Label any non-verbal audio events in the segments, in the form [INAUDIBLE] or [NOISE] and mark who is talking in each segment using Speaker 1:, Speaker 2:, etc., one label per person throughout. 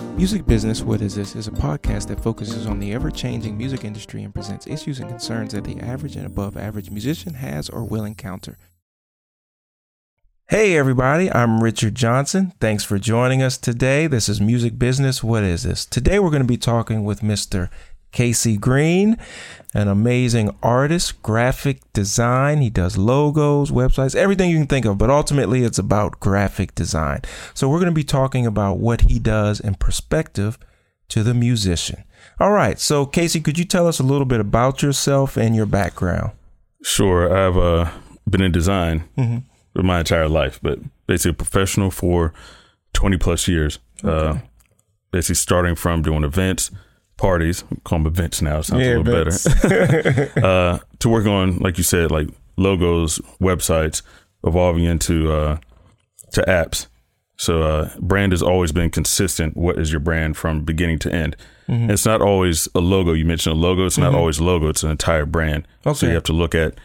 Speaker 1: Music Business What Is This is a podcast that focuses on the ever changing music industry and presents issues and concerns that the average and above average musician has or will encounter. Hey, everybody, I'm Richard Johnson. Thanks for joining us today. This is Music Business What Is This? Today, we're going to be talking with Mr. Kacey Greene, an amazing artist, graphic design. He does logos, websites, everything you can think of, but ultimately it's about graphic design. So we're going to be talking about what he does in perspective to the musician. All right. So, Kacey, could you tell us a little bit about yourself and your background?
Speaker 2: Sure. I've uh, been in design mm-hmm. for my entire life, but basically a professional for 20 plus years. Okay. Uh, basically starting from doing events parties, call them events now. Sounds yeah, a little events. better. [LAUGHS] uh, to work on, like you said, like logos, websites, evolving into uh, to apps. So uh, brand has always been consistent. What is your brand from beginning to end? Mm-hmm. It's not always a logo. You mentioned a logo. It's mm-hmm. not always a logo. It's an entire brand. Okay. So you have to look at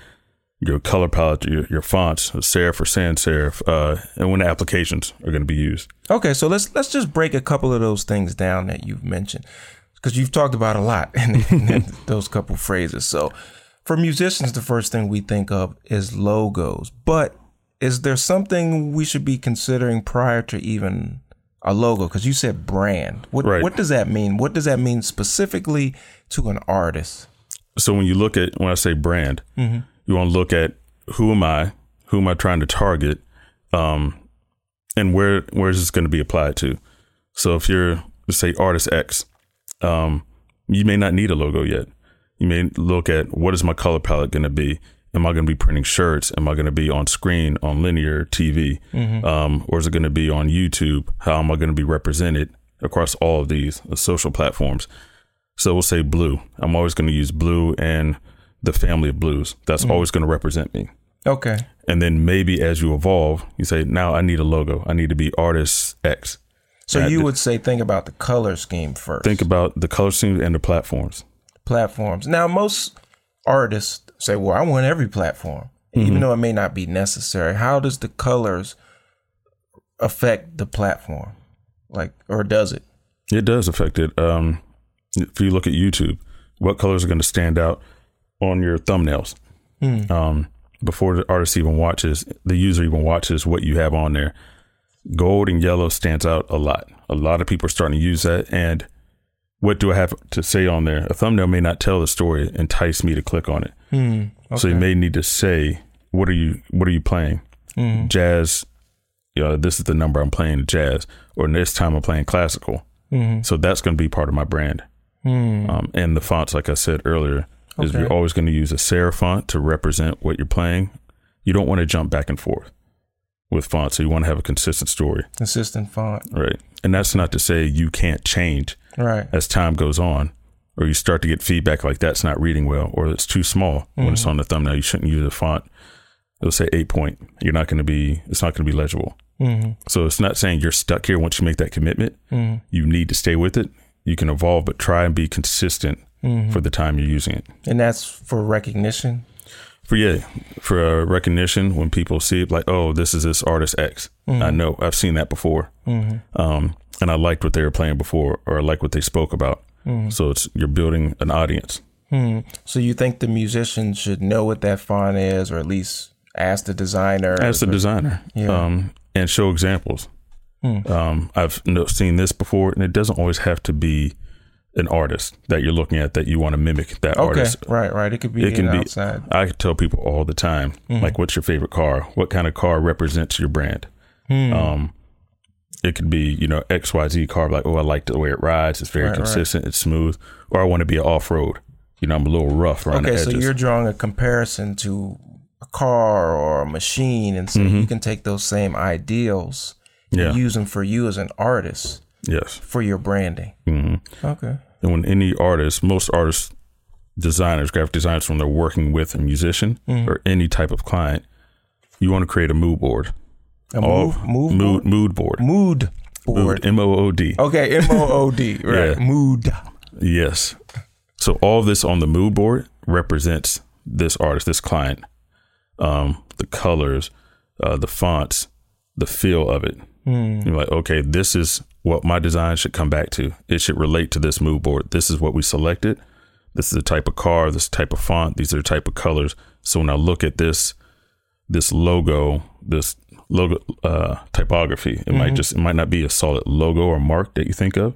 Speaker 2: your color palette, your, your fonts, serif or sans serif, uh, and when the applications are going to be used.
Speaker 1: Okay, so let's let's just break a couple of those things down that you've mentioned because you've talked about a lot in, in [LAUGHS] those couple phrases. So, for musicians, the first thing we think of is logos. But is there something we should be considering prior to even a logo? Because you said brand. What right. what does that mean? What does that mean specifically to an artist?
Speaker 2: So when you look at when I say brand, mm-hmm. you want to look at who am I? Who am I trying to target? Um, and where where is this going to be applied to? So if you're let's say artist X, um, you may not need a logo yet. You may look at what is my color palette going to be? Am I going to be printing shirts? Am I going to be on screen on linear TV? Mm-hmm. Um, or is it going to be on YouTube? How am I going to be represented across all of these social platforms? So we'll say blue. I'm always going to use blue and the family of blues. That's mm-hmm. always going to represent me.
Speaker 1: Okay.
Speaker 2: And then maybe as you evolve, you say, now I need a logo. I need to be artist X.
Speaker 1: So you would say think about the color scheme first.
Speaker 2: Think about the color scheme and the platforms.
Speaker 1: Platforms. Now most artists say, "Well, I want every platform." Mm-hmm. Even though it may not be necessary. How does the colors affect the platform? Like or does it?
Speaker 2: It does affect it. Um, if you look at YouTube, what colors are going to stand out on your thumbnails? Mm. Um, before the artist even watches, the user even watches what you have on there gold and yellow stands out a lot. A lot of people are starting to use that. And what do I have to say on there? A thumbnail may not tell the story, entice me to click on it. Mm, okay. So you may need to say, what are you what are you playing? Mm. Jazz, you know, this is the number I'm playing jazz, or this time I'm playing classical. Mm. So that's going to be part of my brand. Hmm. Um, and the fonts, like I said earlier, is you're always going to use a serif font to represent what you're playing. You don't want to jump back and forth with font. So you want to have a consistent story.
Speaker 1: Consistent font.
Speaker 2: Right. And that's not to say you can't change
Speaker 1: right.
Speaker 2: as time goes on or you start to get feedback like that's not reading well or it's too small mm-hmm. when it's mm-hmm. on the thumbnail. You shouldn't use a font. It'll say eight point. You're not going to be, it's not going to be legible. Mm-hmm. So it's not saying you're stuck here once you make that commitment. Mm-hmm. You need to stay with it. You can evolve, but try and be consistent mm-hmm. for the time you're using it.
Speaker 1: And that's for recognition
Speaker 2: for yeah for uh, recognition when people see it like oh this is this artist X. Mm-hmm. I know I've seen that before mm-hmm. um, and I liked what they were playing before or I like what they spoke about mm-hmm. so it's you're building an audience
Speaker 1: hmm. so you think the musician should know what that font is or at least ask the designer
Speaker 2: ask the designer yeah. um, and show examples hmm. um, I've seen this before and it doesn't always have to be an artist that you're looking at that you want to mimic that
Speaker 1: okay,
Speaker 2: artist.
Speaker 1: Right, right. It could be it can be outside.
Speaker 2: I tell people all the time, mm-hmm. like, what's your favorite car? What kind of car represents your brand? Mm. Um, it could be, you know, XYZ car, like, oh, I like the way it rides. It's very right, consistent. Right. It's smooth. Or I want to be an off road. You know, I'm a little rough around okay, the edges.
Speaker 1: so you're drawing a comparison to a car or a machine, and so mm-hmm. you can take those same ideals yeah. and use them for you as an artist.
Speaker 2: Yes.
Speaker 1: For your branding. Mm-hmm. Okay.
Speaker 2: And when any artist, most artists, designers, graphic designers, when they're working with a musician mm-hmm. or any type of client, you want to create a mood board.
Speaker 1: A move, move
Speaker 2: mood, board? mood board.
Speaker 1: Mood board.
Speaker 2: M O O D.
Speaker 1: Okay, [LAUGHS] M O O D. Right. yeah. Mood.
Speaker 2: Yes. So all this on the mood board represents this artist, this client. Um, the colors, uh, the fonts, the feel of it. Mm. You're like, okay, this is what my design should come back to. It should relate to this mood board. This is what we selected. This is the type of car, this type of font, these are the type of colors. So when I look at this this logo, this logo uh, typography, it might just it might not be a solid logo or mark that you think of.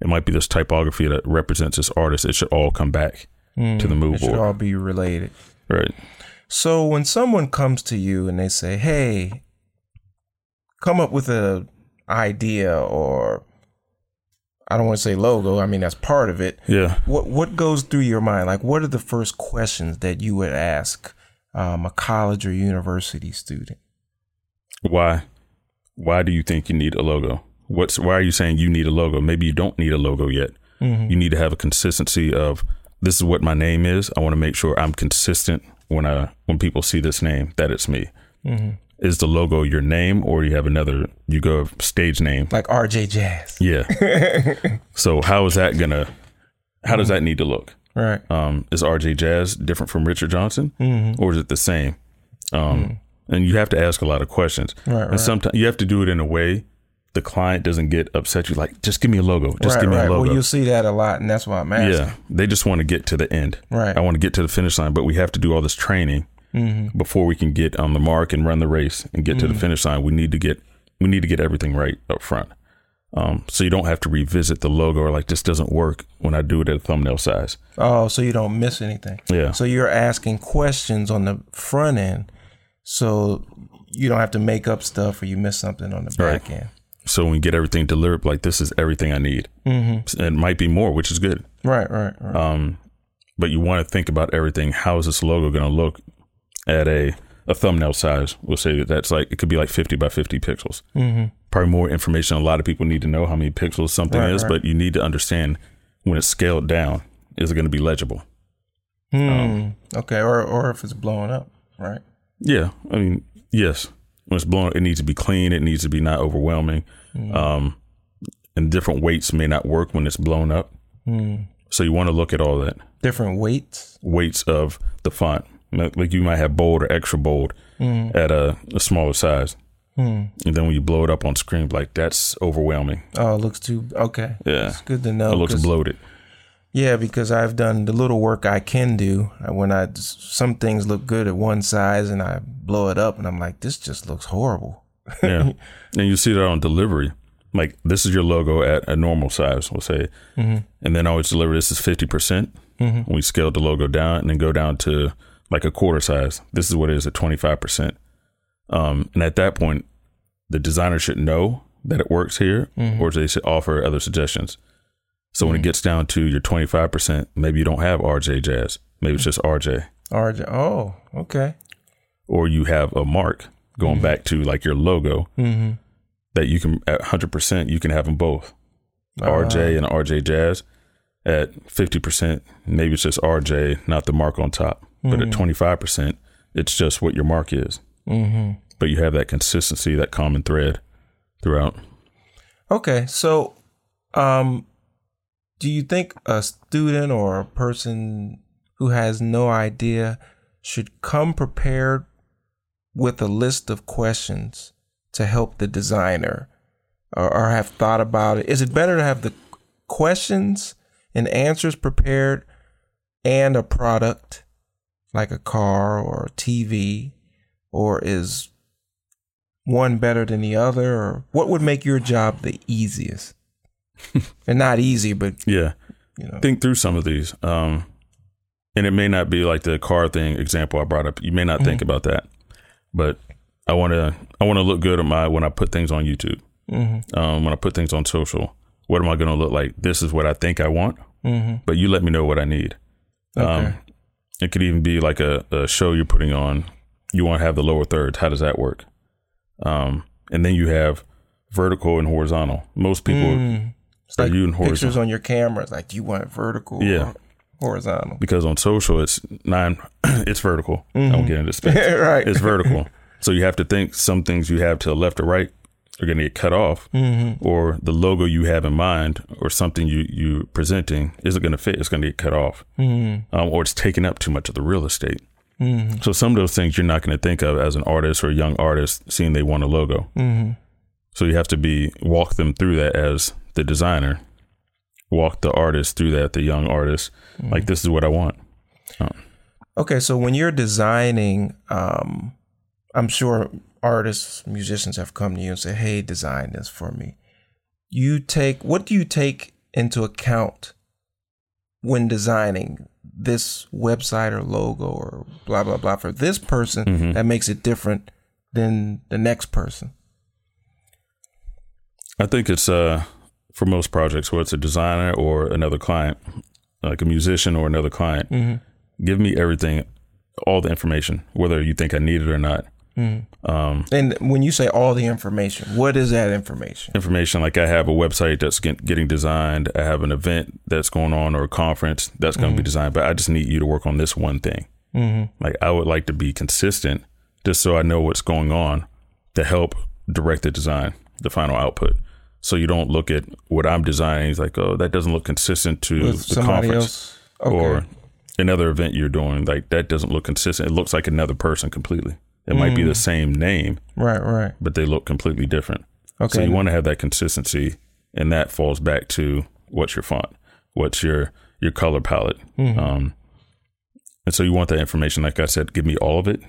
Speaker 2: It might be this typography that represents this artist. It should all come back to the mood
Speaker 1: It should all be related.
Speaker 2: right.
Speaker 1: So when someone comes to you and they say, "Hey, come up with a idea," or I don't want to say logo. I mean that's part of it.
Speaker 2: Yeah.
Speaker 1: What what goes through your mind? Like, what are the first questions that you would ask um, a college or university student?
Speaker 2: Why? Why do you think you need a logo? What's why are you saying you need a logo? Maybe you don't need a logo yet. You need to have a consistency of this is what my name is. I want to make sure I'm consistent when I when people see this name that it's me. Is the logo your name or you have another you go stage name?
Speaker 1: Like RJ Jazz,
Speaker 2: Yeah. [LAUGHS] so how is that gonna how does that need to look?
Speaker 1: right?
Speaker 2: Um, is RJ Jazz different from Richard Johnson,
Speaker 1: Mm-hmm.
Speaker 2: or is it the same? Um, And you have to ask a lot of questions.
Speaker 1: Right,
Speaker 2: and
Speaker 1: right.
Speaker 2: sometimes you have to do it in a way the client doesn't get upset. You like, just give me a logo. Just
Speaker 1: right,
Speaker 2: give me
Speaker 1: right.
Speaker 2: a logo.
Speaker 1: Well, you'll see that a lot, and that's why I'm asking.
Speaker 2: yeah, they just want to get to the end.
Speaker 1: Right.
Speaker 2: I want to get to the finish line, but we have to do all this training
Speaker 1: Mm-hmm.
Speaker 2: before we can get on the mark and run the race and get to the finish line. We need to get we need to get everything right up front. Um, so you don't have to revisit the logo or like this doesn't work when I do it at a thumbnail size.
Speaker 1: Oh, so you don't miss anything.
Speaker 2: Yeah.
Speaker 1: So you're asking questions on the front end, so you don't have to make up stuff or you miss something on the back end.
Speaker 2: So when we get everything delivered, like this is everything I need. Mm-hmm. It might be more, which is good.
Speaker 1: Right, right, right.
Speaker 2: Um, but you want to think about everything. How is this logo going to look at a a thumbnail size? We'll say that that's like it could be like fifty by fifty pixels. Mm-hmm. Probably more information. A lot of people need to know how many pixels something
Speaker 1: Right,
Speaker 2: is,
Speaker 1: right.
Speaker 2: but you need to understand when it's scaled down, is it going to be legible?
Speaker 1: Hmm. okay, or or if it's blowing up, right?
Speaker 2: Yeah, I mean, yes. When it's blown, it needs to be clean. It needs to be not overwhelming. Um, and different weights may not work when it's blown up. So you want to look at all that
Speaker 1: Different weights.
Speaker 2: weights of the font. Like you might have bold or extra bold hmm. at a, a smaller size. Hmm. And then when you blow it up on screen, like that's overwhelming.
Speaker 1: Oh, it looks too okay.
Speaker 2: Yeah.
Speaker 1: it's good to know.
Speaker 2: It looks bloated.
Speaker 1: Yeah, because I've done the little work I can do. When I some things look good at one size, and I blow it up, and I'm like, this just looks horrible.
Speaker 2: Yeah. [LAUGHS] and you see that on delivery. Like this is your logo at a normal size, we'll say. Mm-hmm. And then I always deliver this is 50%. percent mm-hmm. We scale the logo down and then go down to like a quarter size. This is what it is at 25%. Um, and at that point, the designer should know that it works here or they should offer other suggestions. So when it gets down to your 25%, maybe you don't have RJ Jazz. Maybe it's just RJ.
Speaker 1: RJ. Oh, okay.
Speaker 2: Or you have a mark going back to like your logo
Speaker 1: Mm-hmm.
Speaker 2: that you can at 100% you can have them both rj and rj jazz at 50% maybe it's just rj not the mark on top but at 25% it's just what your mark is
Speaker 1: Mm-hmm.
Speaker 2: but you have that consistency that common thread throughout
Speaker 1: Okay, so um do you think a student or a person who has no idea should come prepared with a list of questions to help the designer or, or have thought about it? Is it better to have the questions and answers prepared and a product like a car or a TV or is one better than the other or what would make your job the easiest [LAUGHS] and not easy but
Speaker 2: yeah
Speaker 1: you know
Speaker 2: think through some of these um and it may not be like the car thing example i brought up you may not think about that but i want to i want to look good at my when i put things on youtube
Speaker 1: mm-hmm,
Speaker 2: um, when I put things on social. What am I going to look like? This is what I think I want,
Speaker 1: mm-hmm.
Speaker 2: but you let me know what I need.
Speaker 1: Okay.
Speaker 2: Um, it could even be like a, a show you're putting on. You want to have the lower thirds. How does that work? Um, and then you have vertical and horizontal. Most people
Speaker 1: Mm. It's like
Speaker 2: using
Speaker 1: pictures
Speaker 2: horizontal
Speaker 1: on your camera it's like do you want vertical
Speaker 2: Yeah.
Speaker 1: or horizontal
Speaker 2: because on social it's nine. [CLEARS THROAT] it's vertical. I
Speaker 1: Mm-hmm.
Speaker 2: won't get into space. [LAUGHS]
Speaker 1: right
Speaker 2: It's vertical. so you have to think some things you have to the left or right are going to get cut off,
Speaker 1: mm-hmm.
Speaker 2: or the logo you have in mind or something you you presenting isn't going to fit. It's going to get cut off,
Speaker 1: Mm-hmm.
Speaker 2: um, or it's taking up too much of the real estate.
Speaker 1: Mm-hmm.
Speaker 2: So some of those things you're not going to think of as an artist or a young artist seeing they want a logo.
Speaker 1: Mm-hmm.
Speaker 2: So you have to be walk them through that as the designer, walk the artist through that, the young artist. Like this is what I want.
Speaker 1: Okay, so when you're designing, um, I'm sure artists, musicians have come to you and say, "Hey, design this for me." You take what do you take into account when designing this website or logo or blah blah blah for this person that makes it different than the next person?
Speaker 2: I think it's uh for most projects, whether it's a designer or another client, like a musician or another client, give me everything, all the information, whether you think I need it or not. Mm-hmm.
Speaker 1: Um, and when you say all the information, what is that information?
Speaker 2: Information like I have a website that's get, getting designed, I have an event that's going on or a conference that's going to be mm-hmm. designed, but I just need you to work on this one thing. Mm-hmm. Like I would like to be consistent, just so I know what's going on to help direct the design, the final output. So you don't look at what I'm designing. It's like, oh, that doesn't look consistent to
Speaker 1: With
Speaker 2: the conference?
Speaker 1: Okay.
Speaker 2: or another event you're doing. Like that doesn't look consistent. It looks like another person completely. It might be the same name,
Speaker 1: Right, right.
Speaker 2: but they look completely different.
Speaker 1: Okay.
Speaker 2: So you want to have that consistency, and that falls back to what's your font, what's your your color palette, um, and so you want that information. Like I said, give me all of it,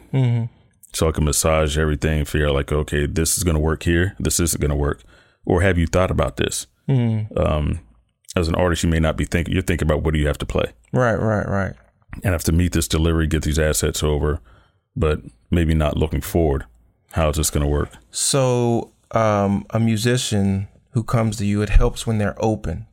Speaker 2: so I can massage everything. Figure out like, okay, this is going to work here. This isn't going to work, or have you thought about this? Um, as an artist, you may not be thinking. You're thinking about what do you have to play,
Speaker 1: Right, right, right.
Speaker 2: and have to meet this delivery, get these assets over, but maybe not looking forward. How is this going to work?
Speaker 1: So, um, a musician who comes to you, it helps when they're open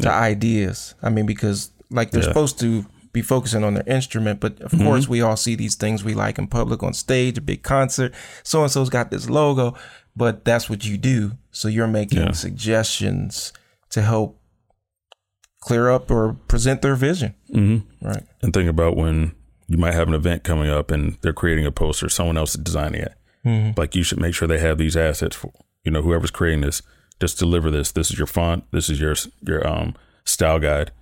Speaker 1: to ideas. I mean, because like they're
Speaker 2: Yeah.
Speaker 1: supposed to be focusing on their instrument, but of course, we all see these things we like in public on stage, a big concert. So and so's got this logo, but that's what you do. So you're making
Speaker 2: Yeah.
Speaker 1: suggestions to help clear up or present their vision.
Speaker 2: Mm-hmm.
Speaker 1: Right.
Speaker 2: and think about when you might have an event coming up and they're creating a poster, someone else is designing it. Like you should make sure they have these assets for you know whoever's creating this. Just deliver this. This is your font. This is your your um style guide.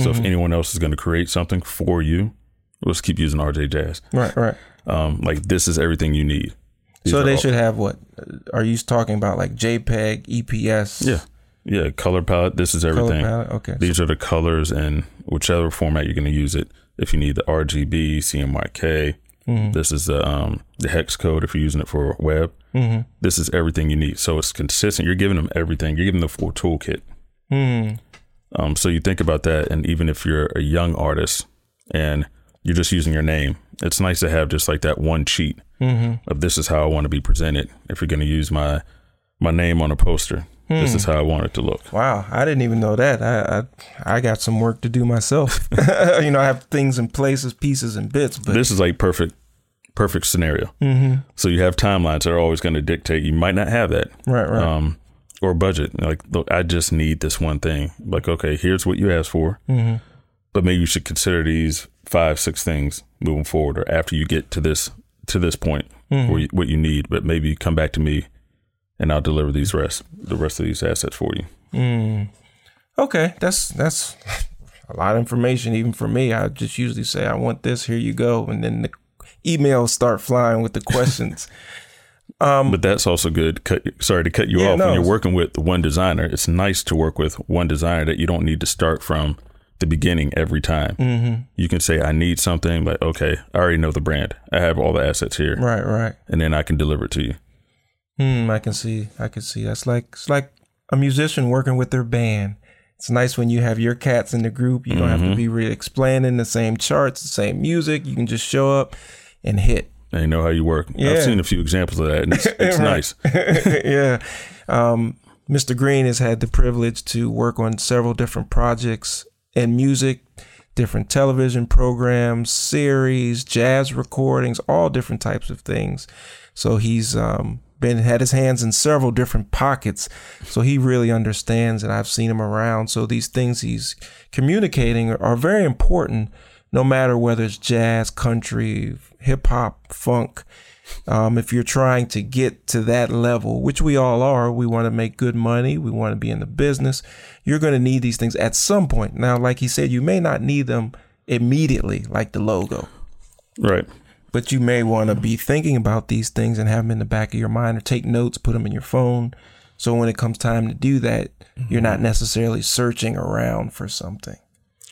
Speaker 2: So if anyone else is going to create something for you, let's keep using RJ Jazz.
Speaker 1: Right, right.
Speaker 2: Um, like this is everything you need. These
Speaker 1: so they
Speaker 2: all-
Speaker 1: should have what? Are you talking about like JPEG, EPS?
Speaker 2: yeah yeah color palette. This is
Speaker 1: Color
Speaker 2: everything.
Speaker 1: palette? Okay.
Speaker 2: These are the colors and whichever format you're going to use it. If you need the RGB, CMYK,
Speaker 1: Mm-hmm.
Speaker 2: this is the um, the hex code. If you're using it for web,
Speaker 1: Mm-hmm.
Speaker 2: this is everything you need. So it's consistent. You're giving them everything. You're giving them the full toolkit.
Speaker 1: Hmm.
Speaker 2: Um, so you think about that, and even if you're a young artist and you're just using your name, it's nice to have just like that one cheat
Speaker 1: Mm-hmm.
Speaker 2: of this is how I want to be presented. If you're going to use my my name on a poster, this
Speaker 1: Hmm.
Speaker 2: is how I want it to look.
Speaker 1: Wow, I didn't even know that. I I, I got some work to do myself. [LAUGHS] you know, I have things in places, pieces, and bits. But
Speaker 2: this is like perfect perfect scenario
Speaker 1: Mhm.
Speaker 2: so you have timelines that are always going to dictate you might not have that
Speaker 1: right, right.
Speaker 2: um or budget like look i just need this one thing like okay here's what you asked for
Speaker 1: Mhm.
Speaker 2: but maybe you should consider these five six things moving forward or after you get to this to this point where you, what you need but maybe come back to me and i'll deliver these rest the rest of these assets for you
Speaker 1: Mm. Okay, that's that's [LAUGHS] a lot of information even for me. I just usually say I want this. Here you go, and then the emails start flying with the [LAUGHS] questions.
Speaker 2: but that's also good cut sorry to cut you
Speaker 1: Um, Yeah,
Speaker 2: off
Speaker 1: no,
Speaker 2: when you're working with one designer it's nice to work with one designer that you don't need to start from the beginning every time
Speaker 1: mm-hmm.
Speaker 2: you can say i need something like okay i already know the brand i have all the assets here
Speaker 1: Right, right.
Speaker 2: and then i can deliver it to you
Speaker 1: Hmm, I can see. I can see. That's like it's like a musician working with their band. It's nice when you have your cats in the group. You don't have to be re explaining the same charts, the same music. You can just show up and hit.
Speaker 2: and you know how you work
Speaker 1: Yeah.
Speaker 2: i've seen a few examples of that and it's, [LAUGHS] it's nice [LAUGHS]
Speaker 1: yeah. Um, Mr. Greene has had the privilege to work on several different projects in music, different television programs, series, jazz recordings, all different types of things. So he's um, been had his hands in several different pockets. So he really understands, and I've seen him around. So these things he's communicating are, are very important, no matter whether it's jazz, country, hip hop, funk. Um, if you're trying to get to that level, which we all are, we want to make good money, we want to be in the business, you're going to need these things at some point. Now, like he said, you may not need them immediately, like the logo,
Speaker 2: right
Speaker 1: but you may want to be thinking about these things and have them in the back of your mind or take notes, put them in your phone So when it comes time to do that, you're not necessarily searching around for something.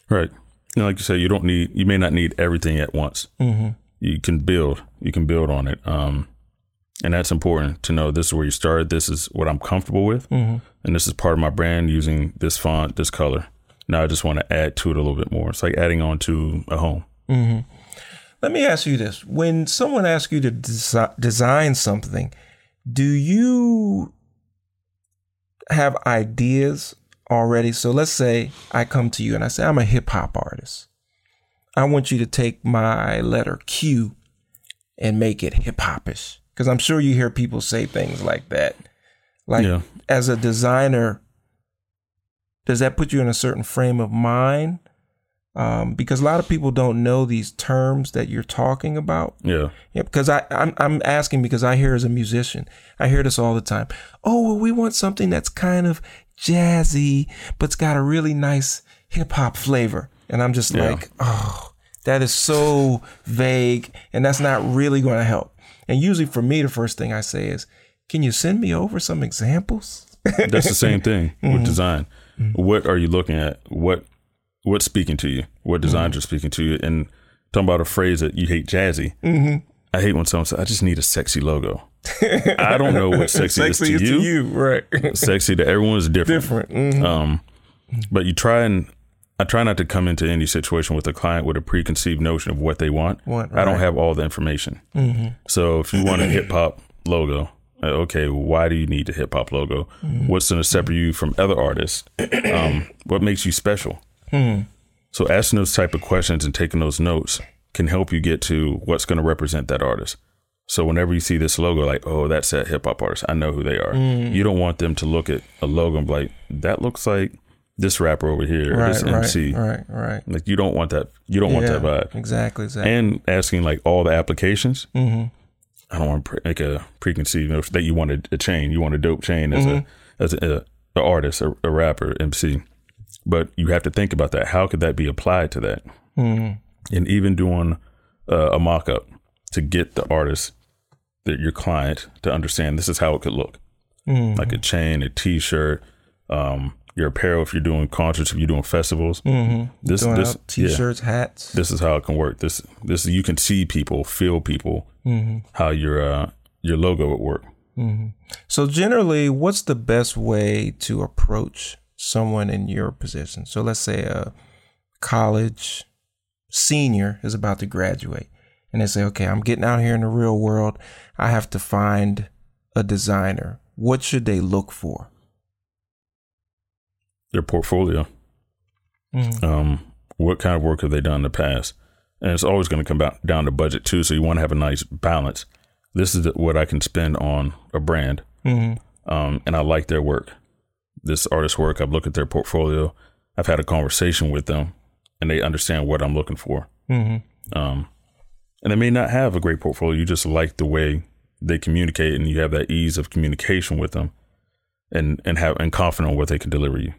Speaker 2: Right. And like you said, you don't need, you may not need everything at once. Mm-hmm. You can build, you can build on it. Um, and that's important to know. This is where you started. This is what I'm comfortable with, mm-hmm. and this is part of my brand using this font, this color. Now I just want to add to it a little bit more. It's like adding on to a home.
Speaker 1: Mm-hmm. Let me ask you this: When someone asks you to desi- design something, do you have ideas already? So let's say I come to you and I say I'm a hip hop artist. I want you to take my letter Q and make it hip hopish. Because I'm sure you hear people say things like that. Like
Speaker 2: Yeah.
Speaker 1: as a designer, does that put you in a certain frame of mind? Um, because a lot of people don't know these terms that you're talking about.
Speaker 2: Yeah.
Speaker 1: Yeah, because I, I'm I'm asking because I hear as a musician, I hear this all the time. Oh, well, we want something that's kind of jazzy, but's got a really nice hip hop flavor. And I'm just
Speaker 2: Yeah.
Speaker 1: like, oh, that is so vague, and that's not really going to help. And usually for me, the first thing I say is, can you send me over some examples?
Speaker 2: That's the same [LAUGHS] thing
Speaker 1: Mm-hmm.
Speaker 2: with design. What are you looking at? What what's speaking to you? What designs
Speaker 1: Mm-hmm.
Speaker 2: are speaking to you? And talking about a phrase that you hate, jazzy.
Speaker 1: Mm-hmm.
Speaker 2: I hate when someone says, "I just need a sexy logo." I don't know what [LAUGHS] sexy, is to you.
Speaker 1: You right?
Speaker 2: Sexy to everyone is different.
Speaker 1: Different. Mhm.
Speaker 2: Um, but you try and I try not to come into any situation with a client with a preconceived notion of what they want.
Speaker 1: Want,
Speaker 2: I don't have all the information. So if you want a [CLEARS THROAT] hip hop logo, uh, okay, why do you need a hip hop logo? What's going to separate you from other artists? [CLEARS THROAT] Um, what makes you special? So asking those type of questions and taking those notes can help you get to what's going to represent that artist. So whenever you see this logo, like, oh, that's that hip hop artist, I know who they are. You don't want them to look at a logo and be like, that looks like this rapper over here, or
Speaker 1: Right,
Speaker 2: this MC.
Speaker 1: right, right, right.
Speaker 2: Like you don't want that. You don't want that
Speaker 1: Yeah,
Speaker 2: vibe.
Speaker 1: Exactly, exactly.
Speaker 2: And asking like all the applications.
Speaker 1: Mhm.
Speaker 2: I don't want to pre- make a preconceived notion that you want a, a chain. You want a dope chain as
Speaker 1: Mm-hmm.
Speaker 2: a as a, a artist, a, a rapper, MC. But you have to think about that. How could that be applied to that?
Speaker 1: Mhm.
Speaker 2: And even doing uh, a mock up to get the artist, that your client, to understand this is how it could look,
Speaker 1: Mhm.
Speaker 2: like a chain, a T-shirt, um, your apparel if you're doing concerts, if you're doing festivals.
Speaker 1: Mhm.
Speaker 2: This this
Speaker 1: t-shirts, hats.
Speaker 2: this is how it can work. This this you can see people, feel people,
Speaker 1: Mm-hmm.
Speaker 2: how your uh, your logo would work.
Speaker 1: So generally, what's the best way to approach someone in your position? So let's say a college senior is about to graduate and they say, "Okay, I'm getting out here in the real world. I have to find a designer. What should they look for?"
Speaker 2: Their portfolio.
Speaker 1: Mhm.
Speaker 2: Um, what kind of work have they done in the past? And it's always going to come back down to budget too. So you want to have a nice balance. This is what I can spend on a brand,
Speaker 1: Mhm.
Speaker 2: um, and I like their work. This artist's work. I've looked at their portfolio. I've had a conversation with them, and they understand what I'm looking for.
Speaker 1: Mhm.
Speaker 2: Um, and they may not have a great portfolio. You just like the way they communicate, and you have that ease of communication with them, and and have and confident on what they can deliver you.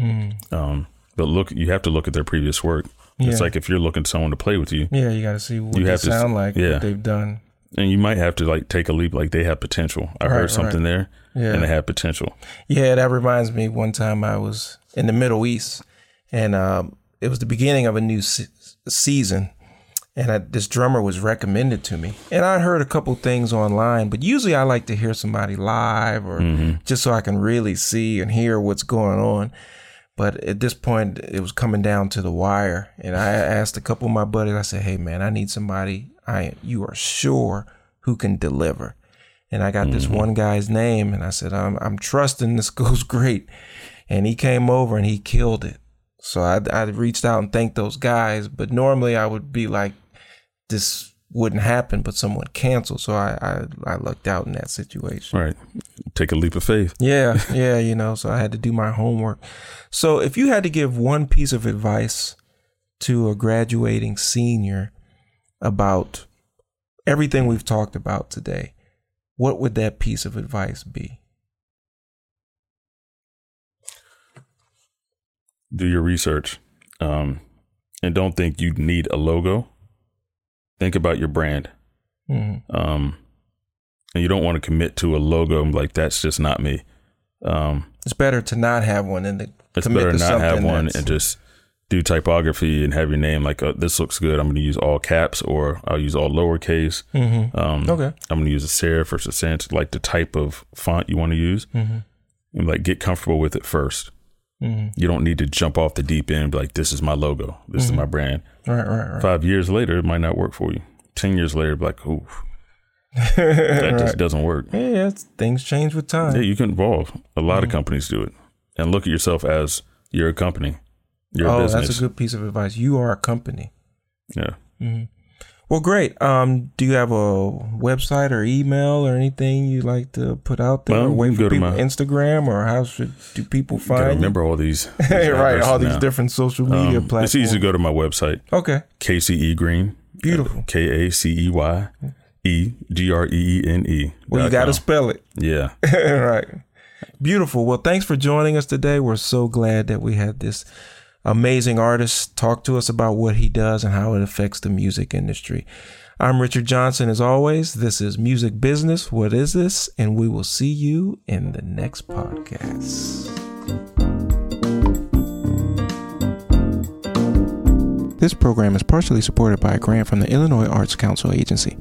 Speaker 1: Mhm.
Speaker 2: Um, but look, you have to look at their previous work.
Speaker 1: Yeah.
Speaker 2: It's like if you're looking someone to play with you,
Speaker 1: Yeah, you got to see what
Speaker 2: You
Speaker 1: they
Speaker 2: have to
Speaker 1: sound like,
Speaker 2: yeah.
Speaker 1: what they've done.
Speaker 2: And you might have to like take a leap. Like they have potential. I
Speaker 1: Right,
Speaker 2: heard something there,
Speaker 1: Yeah.
Speaker 2: and they have potential.
Speaker 1: Yeah, that reminds me. One time I was in the Middle East, and um, it was the beginning of a new se- season, and I, this drummer was recommended to me. And I heard a couple things online, but usually I like to hear somebody live or just so I can really see and hear what's going on. But at this point, it was coming down to the wire, and I asked a couple of my buddies. I said, "Hey, man, I need somebody I you are sure who can deliver." And I got this mm-hmm. one guy's name, and I said, "I'm I'm trusting this [LAUGHS] goes great." And he came over and he killed it. So I I reached out and thanked those guys, but normally I would be like, "This wouldn't happen," but someone canceled, so I I, I lucked out in that situation.
Speaker 2: All right, take a leap of faith.
Speaker 1: Yeah, [LAUGHS] yeah, you know, so I had to do my homework. So if you had to give one piece of advice to a graduating senior about everything we've talked about today, what would that piece of advice be?
Speaker 2: Do your research, um, and don't think you need a logo. Think about your brand.
Speaker 1: Mhm.
Speaker 2: um, and you don't want to commit to a logo like that's just not me. Um,
Speaker 1: It's better to not have one than to
Speaker 2: it's
Speaker 1: commit
Speaker 2: better
Speaker 1: to
Speaker 2: not have one and just do typography and have your name like uh, this looks good. I'm going to use all caps or I'll use all lowercase.
Speaker 1: Mhm.
Speaker 2: Um,
Speaker 1: Okay.
Speaker 2: I'm going to use a serif versus sans, like the type of font you want to use.
Speaker 1: Mhm.
Speaker 2: And like get comfortable with it first.
Speaker 1: Mhm.
Speaker 2: You don't need to jump off the deep end. be Like this is my logo. This
Speaker 1: Mm-hmm.
Speaker 2: is my brand.
Speaker 1: Right, right, right.
Speaker 2: Five years later, it might not work for you. Ten years later, be like, ooh, [LAUGHS] that just doesn't work.
Speaker 1: Yeah, it's, things change with time.
Speaker 2: Yeah, you can evolve. A lot
Speaker 1: Mm-hmm.
Speaker 2: of companies do it, and look at yourself as you're a company. You're a
Speaker 1: oh,
Speaker 2: business.
Speaker 1: that's a good piece of advice. You are a company.
Speaker 2: yeah.
Speaker 1: Well, great. Um, do you have a website or email or anything you like to put out there?
Speaker 2: Well,
Speaker 1: or wait for people
Speaker 2: my-
Speaker 1: Instagram or how should do people
Speaker 2: Gotta
Speaker 1: find?
Speaker 2: remember all these. [LAUGHS] these
Speaker 1: right, all these
Speaker 2: now.
Speaker 1: different social media
Speaker 2: Um,
Speaker 1: platforms.
Speaker 2: It's easy to go to my website,
Speaker 1: Okay,
Speaker 2: Kacey Greene.
Speaker 1: Beautiful.
Speaker 2: K A C E Y E G R E E N E.
Speaker 1: well, you got to spell it.
Speaker 2: Yeah. [LAUGHS]
Speaker 1: right. Beautiful. Well, thanks for joining us today. We're so glad that we had this amazing artist talk to us about what he does and how it affects the music industry. I'm Richard Johnson. As always, this is Music Business. What is this? And we will see you in the next podcast. This program is partially supported by a grant from the Illinois Arts Council Agency.